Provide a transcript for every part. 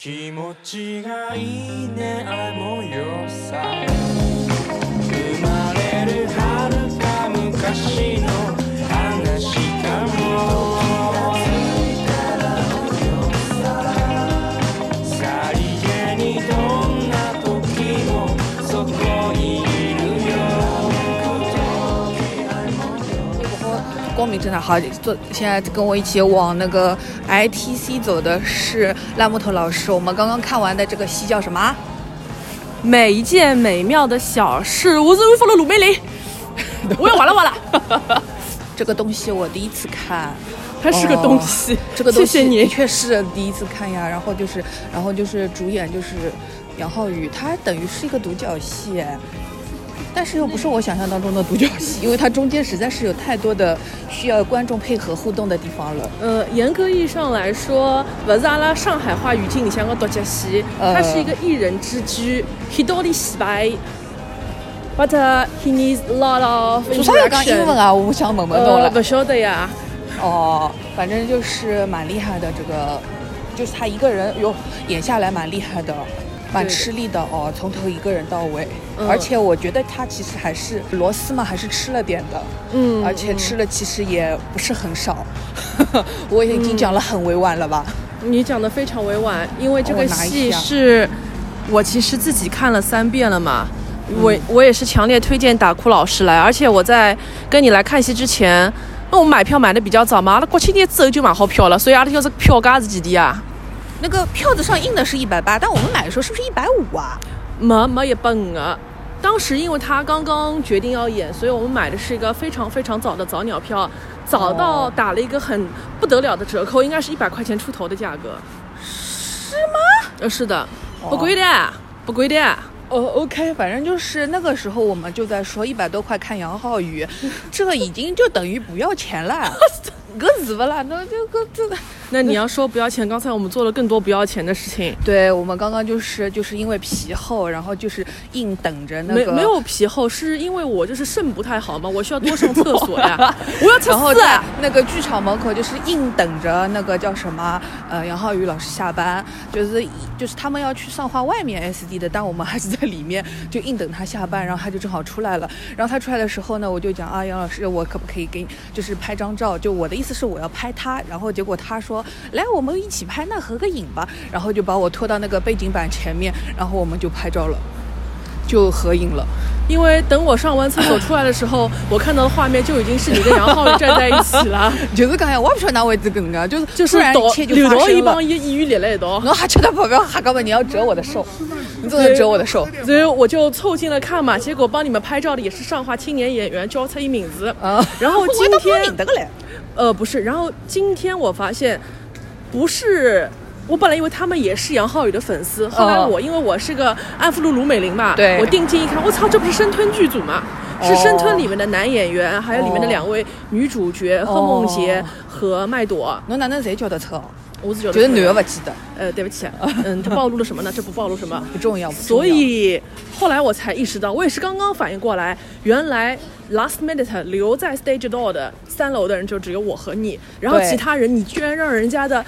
気持ちがいいねあの夜さ。光明正大，好，坐现在跟我一起往那个 ITC 走的是烂木头老师。我们刚刚看完的这个戏叫什么？每一件美妙的小事，我是放了鲁梅林，我要完了完了，这个东西我第一次看，它是个东西，这个东西谢谢你的确是第一次看呀。然后就是，然后就是主演就是杨浩宇，他等于是一个独角戏，但是又不是我想象当中的独角戏，因为它中间实在是有太多的需要观众配合互动的地方了。呃，严格意义上来说，不是阿拉上海话语境里向的独角戏，呃它是一个一人之居，he 到底洗白，but he needs a lot of 做啥要讲英文。啊？我想问问侬呃，了。不晓得呀，哦，反正就是蛮厉害的，这个就是他一个人哟演下来蛮厉害的，蛮吃力的哦，从头一个人到尾。嗯而且我觉得他其实还是螺丝嘛，还是吃了点的，嗯，而且吃了其实也不是很少。我已经讲了很委婉了吧？你讲的非常委婉，因为这个戏是我其实自己看了三遍了嘛。我我也是强烈推荐打哭老师来，而且我在跟你来看戏之前，那我们买票买的比较早嘛，阿拉国庆节之后就买好票了，所以阿拉要是票价是几钿啊？那个票子上印的是一百八，但我们买的时候是不是一百五啊？没没一百五啊。当时因为他刚刚决定要演，所以我们买的是一个非常非常早的早鸟票，早到哦打了一个很不得了的折扣，应该是一百块钱出头的价格。是吗？呃，是的，不贵的，不贵的。哦，OK，反正就是那个时候我们就在说一百多块看杨浩宇，这个已经就等于不要钱了，搿是不啦？那就搿这个。那你要说不要钱，刚才我们做了更多不要钱的事情，对我们刚刚就是就是因为皮厚，然后就是硬等着那个没没有皮厚，是因为我就是肾不太好嘛，我需要多上厕所呀，我要测然后在。那个剧场门口就是硬等着那个叫什么呃杨浩宇老师下班，就是就是他们要去上画外面 SD 的，但我们还是在里面就硬等他下班，然后他就正好出来了。然后他出来的时候呢，我就讲啊杨老师，我可不可以给你就是拍张照？就我的意思是我要拍他，然后结果他说来我们一起拍，那合个影吧，然后就把我拖到那个背景板前面，然后我们就拍照了。就合影了，因为等我上完厕所出来的时候，我看到的画面就已经是你跟杨浩站在一起了，就是刚才我也不晓得哪位置跟个，就是就是突然导一切就刘导一发生了帮。演员列了一道。我还觉得跑不要哈高本，你要折我的手，你总能折我的手。所以我就凑近了看嘛，结果帮你们拍照的也是上画青年演员，叫出一名字。啊然后 今天。呃，不是，然后今天我发现，不是。我本来以为他们也是杨浩宇的粉丝，后来哦我因为我是个安福路卢美玲嘛，对我定睛一看，我操，这不是生吞剧组吗？是哦生吞里面的男演员，还有里面的两位女主角贺梦洁哦和麦朵。侬哪能侪叫得出哦？我是觉得就是男的不记得，呃，对不起，嗯，他暴露了什么呢？这不暴露什么？不重要。不重要所以后来我才意识到，我也是刚刚反应过来，原来 last minute 留在 stage door 的三楼的人就只有我和你，然后其他人你居然让人家的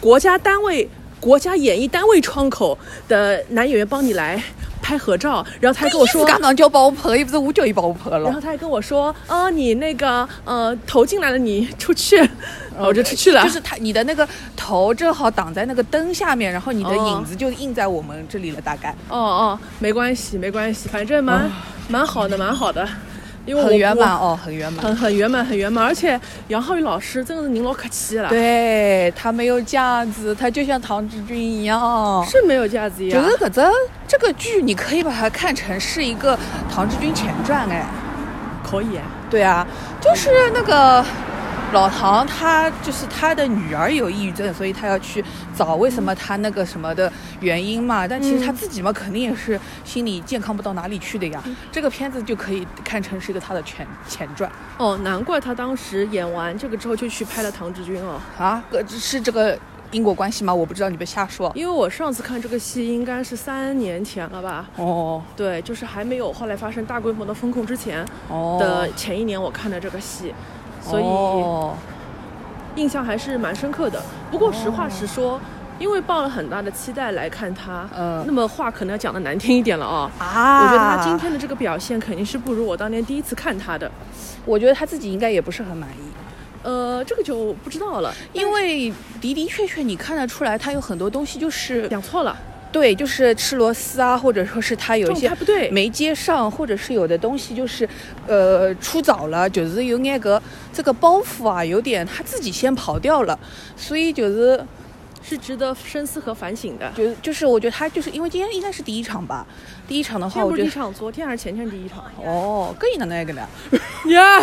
国家单位、国家演艺单位窗口的男演员帮你来拍合照，然后他还跟我说。刚刚就把我拍的，又不是我叫伊帮我拍了。然后他还跟我说，啊，你那个呃头进来了，你出去，然后我就出去了。就是他，你的那个头正好挡在那个灯下面，然后你的哦影子就映在我们这里了，大概哦哦，没关系，没关系，反正蛮、蛮好的，蛮好的，因为很圆满哦，很圆满。很很圆满，很圆满。而且杨浩宇老师真的是您老客气了，，对他没有架子，他就像唐志军一样。是没有架子呀。就是搿只这个剧，你可以把它看成是一个唐志军前传，哎。可以，对啊，就是那个老唐，他就是他的女儿有抑郁症，所以他要去找为什么他那个什么的原因嘛。但其实他自己嘛，肯定也是心理健康不到哪里去的呀。这个片子就可以看成是一个他的前前传哦，难怪他当时演完这个之后就去拍了唐志军哦。啊，呃是这个因果关系吗？我不知道，你别瞎说。因为我上次看这个戏应该是三年前了吧？哦对，就是还没有后来发生大规模的风控之前哦的前一年，我看的这个戏，所以哦印象还是蛮深刻的。不过实话实说，因为抱了很大的期待来看他，嗯那么话可能要讲的难听一点了啊。啊我觉得他今，天的这个表现肯定是不如我当年第一次看他的，我觉得他自己应该也不是很满意。呃，这个就不知道了，因为的的确确，你看得出来，他有很多东西就是讲错了，对，就是吃螺丝啊，或者说是他有一些没接上，或者是有的东西就是呃出早了，就是有那个这个包袱啊，有点他自己先跑掉了，所以就是是值得深思和反省的。就就是我觉得他就是因为今天应该是第一场吧，第一场的话，我觉得第一场，昨天还是前天第一场？哦，跟你哪能一个呢？呀，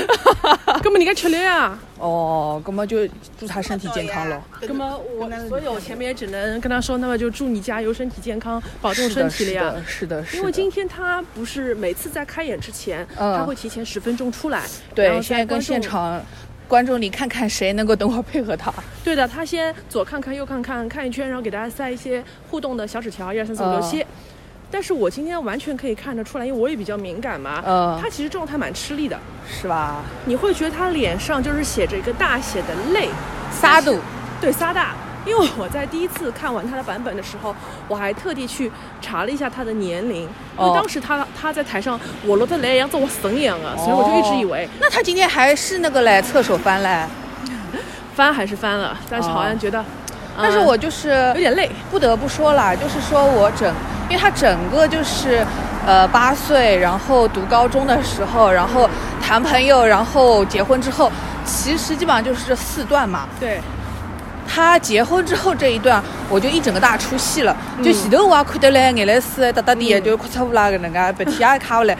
根本你该吃力啊！哦，哥么就祝他身体健康喽。那么我，所以我前面也只能跟他说，那么就祝你加油，身体健康，保重，身体了呀。是的，是的，是的。因为今天他不是每次在开演之前，嗯他会提前十分钟出来，然对，后现在跟现场观众里看看谁能够等会儿配合他。对的，他先左看看右看看看一圈，然后给大家塞一些互动的小纸条，一二三四五六嗯七。但是我今天完全可以看得出来，因为我也比较敏感嘛，嗯他其实状态蛮吃力的，是吧？你会觉得他脸上就是写着一个大写的泪，撒度，对撒大。因为我在第一次看完他的版本的时候，我还特地去查了一下他的年龄，因为哦当时他他在台上我落得来样子我神一样的，所以我就一直以为那他今天还是那个嘞，侧手翻嘞。翻还是翻了，但是好像觉得，嗯但是我就是有点累，不得不说啦，就是说我整，因为他整个就是，呃，八岁，然后读高中的时候，然后谈朋友，然后结婚之后，其实基本上就是这四段嘛。对，他结婚之后这一段，我就一整个大出戏了。就前头我也看得来，眼泪水哒哒滴，就哭出啦个能介，鼻涕也卡不来，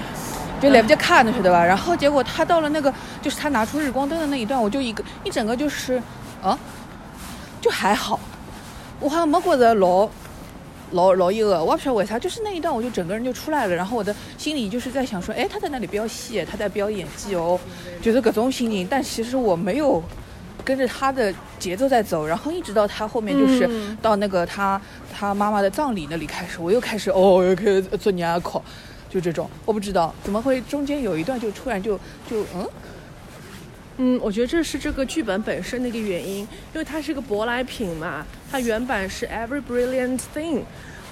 就来不及看，侬晓得吧？然后结果他到了那个，就是他拿出日光灯的那一段，我就一个一整个就是，啊，就还好，我好像没觉得老。老老一个，我也不晓得为啥，就是那一段我就整个人就出来了，然后我的心里就是在想说，哎，他在那里飙戏，他在飙演技哦，就是各种心情，但其实我没有跟着他的节奏在走，然后一直到他后面就是嗯。到那个他他妈妈的葬礼那里开始，我又开始哦，又开始做年考，就这种，我不知道怎么会中间有一段就突然就就嗯？嗯，我觉得这是这个剧本本身的一个原因，因为它是个舶来品嘛，它原版是 Every Brilliant Thing，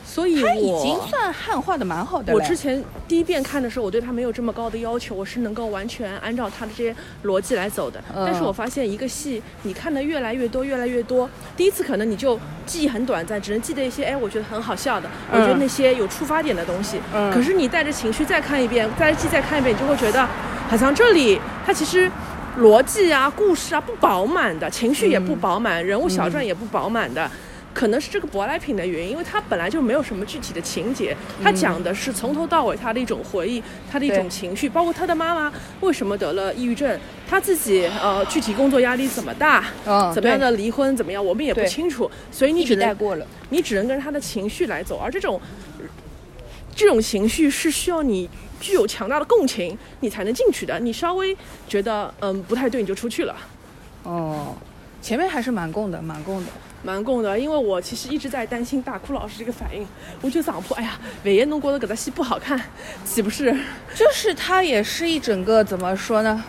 所以他已经算汉化的蛮好的了。我之前第一遍看的时候，我对他没有这么高的要求，我是能够完全按照他的这些逻辑来走的。嗯但是我发现一个戏，你看的越来越多，越来越多，第一次可能你就记忆很短暂，只能记得一些哎，我觉得很好笑的，我觉得那些有出发点的东西。嗯可是你带着情绪再看一遍，再记再看一遍，你就会觉得好像这里它其实。逻辑啊，故事啊不饱满的，情绪也不饱满，人物小传也不饱满的，可能是这个舶来品的原因，因为它本来就没有什么具体的情节，它讲的是从头到尾他的一种回忆，他的一种情绪，包括他的妈妈为什么得了抑郁症，他自己呃具体工作压力怎么大，嗯怎么样的离婚怎么样，我们也不清楚，所以你只能带过了。你只能跟着他的情绪来走，而这种这种情绪是需要你具有强大的共情，你才能进去的。你稍微觉得嗯不太对，你就出去了。哦，前面还是蛮共的，蛮共的。蛮共的，因为我其实一直在担心大哭老师这个反应。我觉得上铺，哎呀，万一侬觉得搿只戏不好看，岂不是？就是他也是一整个怎么说呢？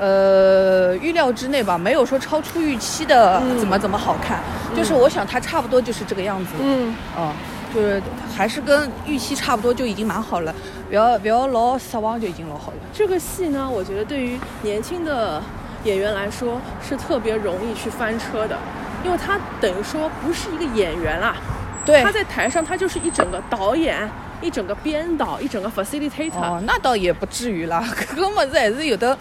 呃，预料之内吧，没有说超出预期的嗯怎么怎么好看。就是我想他差不多就是这个样子。嗯，嗯，就是还是跟预期差不多就已经蛮好了，不要不要老失望就已经老好了。这个戏呢，我觉得对于年轻的演员来说是特别容易去翻车的，因为他等于说不是一个演员啦，对他在台上他就是一整个导演，一整个编导，一整个 facilitator。哦，那倒也不至于啦，搿么子还是有的，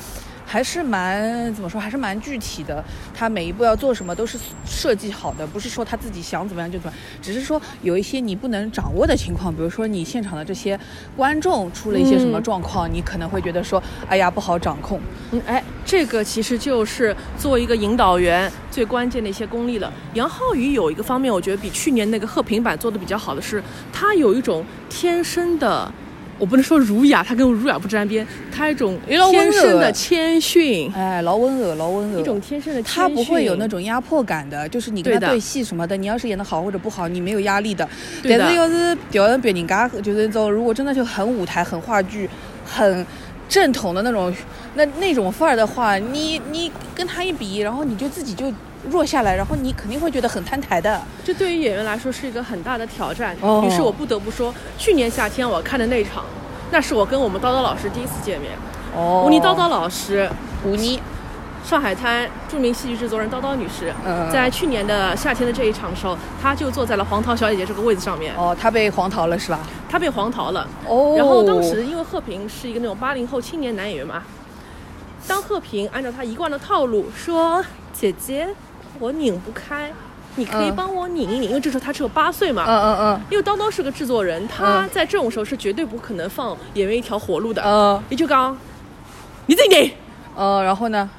还是蛮怎么说，还是蛮具体的。他每一步要做什么都是设计好的，不是说他自己想怎么样就怎么样，只是说有一些你不能掌握的情况，比如说你现场的这些观众出了一些什么嗯状况，你可能会觉得说，哎呀不好掌控。嗯，哎，这个其实就是作为一个引导员最关键的一些功力了。杨浩宇有一个方面，我觉得比去年那个贺平版做的比较好的是，他有一种天生的，我不能说儒雅，他跟儒雅不沾边，他一种天生的谦逊，哎，老温柔，老温柔。一种天生的谦他不会有那种压迫感的，就是你跟他对戏什么的，你要是演得好或者不好，你没有压力的。对的但是要是调成别人家，就是那种如果真的就很舞台、很话剧、很正统的那种那那种范儿的话，你你跟他一比，然后你就自己就弱下来，然后你肯定会觉得很摊台的。这对于演员来说是一个很大的挑战。哦于是我不得不说，去年夏天我看的那场，那是我跟我们叨叨老师第一次见面。哦吴妮叨叨老师，吴妮，上海滩著名戏剧制作人叨叨女士，嗯在去年的夏天的这一场的时候，她就坐在了黄桃小姐姐这个位子上面，哦，她被黄桃了是吧？她被黄桃了。哦，然后当时因为贺平是一个那种八零后青年男演员嘛，当贺平按照他一贯的套路说：“姐姐，我拧不开，你可以嗯帮我拧一拧。因为这时候他只有八岁嘛。嗯嗯嗯因为叨叨是个制作人，他嗯在这种时候是绝对不可能放演员一条活路的。嗯你就讲，你自己拧。呃，然后呢？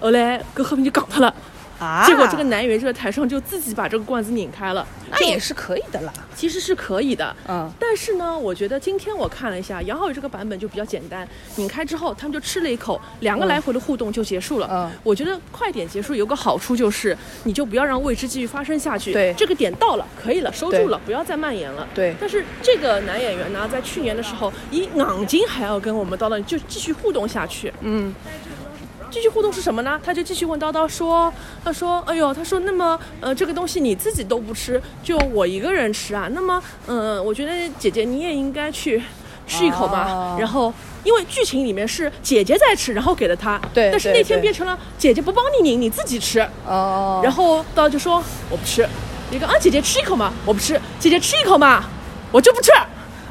后来跟和平就讲他了，啊结果这个男演员就在台上就自己把这个罐子拧开了，那也是可以的啦。其实是可以的。嗯但是呢，我觉得今天我看了一下杨浩宇这个版本就比较简单，拧开之后他们就吃了一口，两个来回的互动就结束了。嗯我觉得快点结束有个好处就是，你就不要让未知继续发生下去。对这个点到了，可以了，收住了，不要再蔓延了。对但是这个男演员呢，在去年的时候，以昂金还要跟我们叨叨就继续互动下去。嗯继续互动是什么呢？他就继续问叨叨说：“他说，哎呦，他说，那么，呃，这个东西你自己都不吃，就我一个人吃啊？那么，嗯、我觉得姐姐你也应该去吃一口吧。哦然后，因为剧情里面是姐姐在吃，然后给了他，对但是那天变成了姐姐不帮你拧，你自己吃。哦，然后叨叨就说我不吃，一个啊姐姐吃一口嘛，我不吃，姐姐吃一口嘛，我就不吃，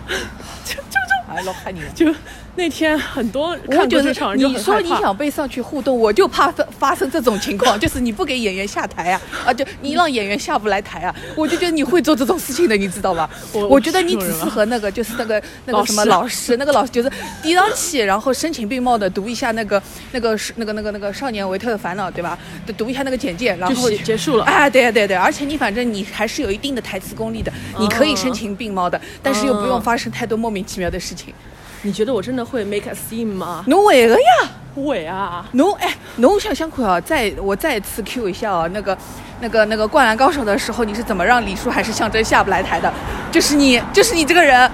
就就就哎，老害你了。就那天很多我看过这场就你说。你想被上去互动，我就怕发发生这种情况，就是你不给演员下台啊，啊，就你让演员下不来台啊，我就觉得你会做这种事情的，你知道吧？我我觉得你只适合那个，就是那个那个什么老老师，那个老师就是递上去，然后声情并茂的读一下那个那个是那个那个那个少年维特的烦恼，对吧？读一下那个简介，然后就结结束了哎，对对对，而且你反正你还是有一定的台词功力的，你可以声情并茂的，但是又不用嗯发生太多莫名其妙的事情。你觉得我真的会 make a scene 吗？侬会个呀？会啊，侬哎，侬想想看啊，再我再次 Q 一下啊，那个、那个、那个《灌篮高手》的时候，你是怎么让李叔还是象征下不来台的？就是你，就是你这个人。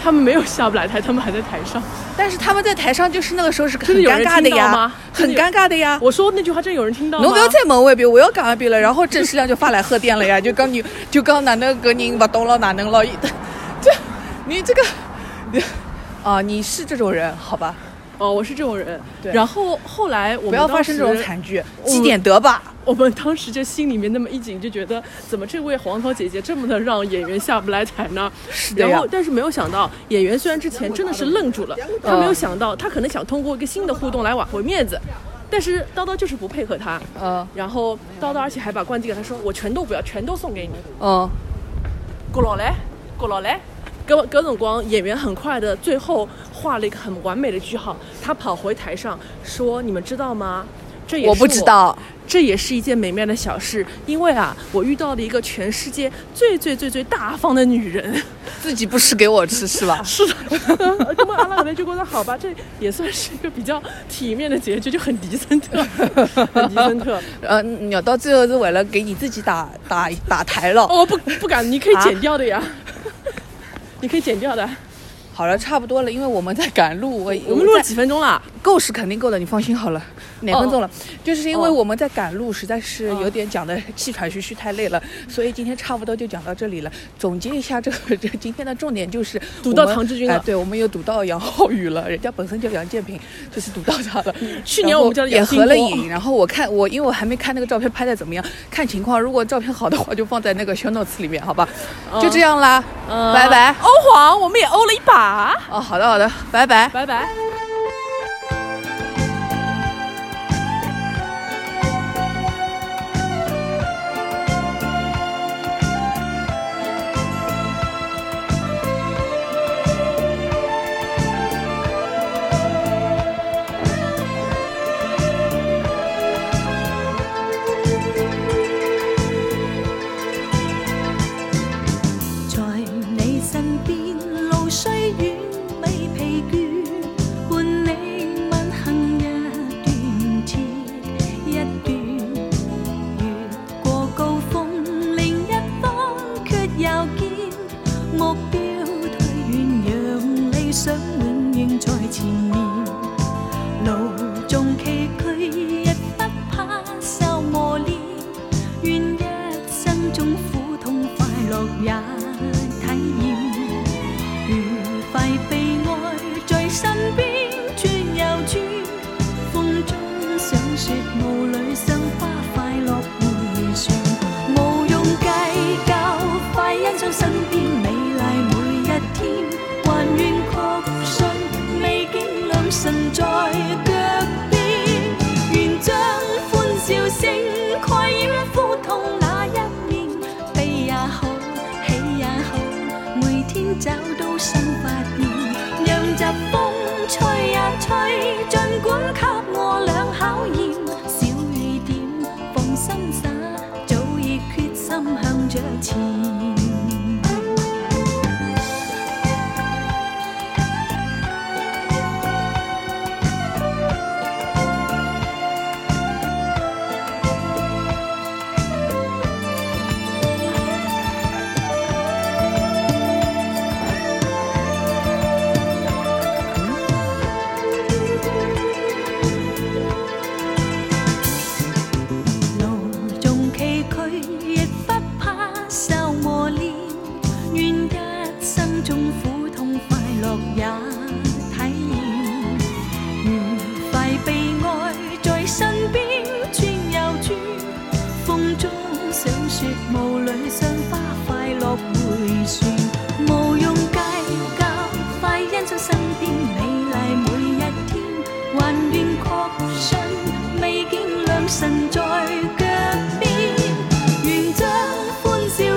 他们没有下不来台，他们还在台上。但是他们在台上就是那个时候是很尴尬的呀吗，很尴尬的呀。我说那句话真有人听到吗？侬不要再问我一遍，我要讲一遍了。然后郑世亮就发来贺电了呀，就讲你，就讲哪能个人不懂了，哪能了？这，你这个，啊，你是这种人，好吧？哦，我是这种人。对然后后来我们不要发生这种惨剧，积点德吧。我们当时就心里面那么一紧，就觉得怎么这位黄桃姐姐这么的让演员下不来台呢？的然后，但是没有想到，演员虽然之前真的是愣住了，他没有想到，他可能想通过一个新的互动来挽回面子，但是叨叨就是不配合他。嗯然后叨叨，而且还把罐子给他说：“我全都不要，全都送给你。嗯，”过老来，过老来。搿搿辰光，演员很快的最后画了一个很完美的句号。他跑回台上说：“你们知道吗？这也是我不知道。这也是一件美妙的小事，因为啊，我遇到了一个全世界最最最最大方的女人。自己不吃给我吃是吧？是的，那么阿拉本来就觉得好吧，这也算是一个比较体面的结局，就很迪森特，很迪森特。呃，你到最后是为了给你自己打打打台了。哦，不不敢，你可以剪掉的呀，你可以剪掉的。好了，差不多了，因为我们在赶路，我我们录了几分钟了？够是肯定够的，你放心好了。哪分钟了？就是因为哦我们在赶路，实在是有点讲的气喘吁吁，太累了，所以今天差不多就讲到这里了。总结一下，这个 这今天的重点就是堵到唐志军了哎对，我们又堵到杨浩宇了，人家本身叫杨建平，就是堵到他了。去年我们叫也合了影，然后我看我因为我还没看那个照片拍的怎么样，看情况，如果照片好的话，就放在那个 show notes 里面，好吧？就这样啦，嗯拜拜。欧皇，我们也欧了一把，哦，好的好的，拜拜。拜拜。在你身邊，岁月 fight. 管给我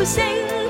星。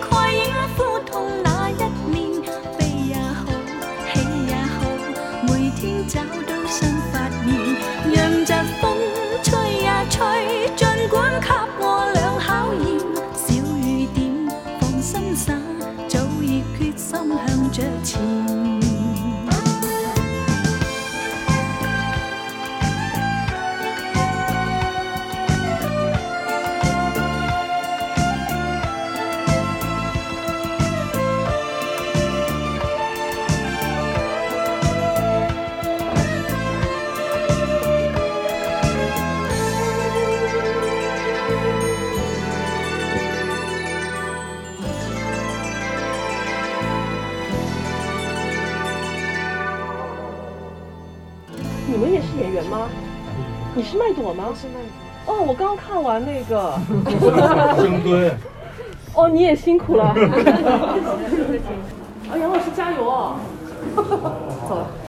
我吗？是那个。哦，我刚看完那个。深蹲。哦，你也辛苦了。啊，杨老师加油哦！走了。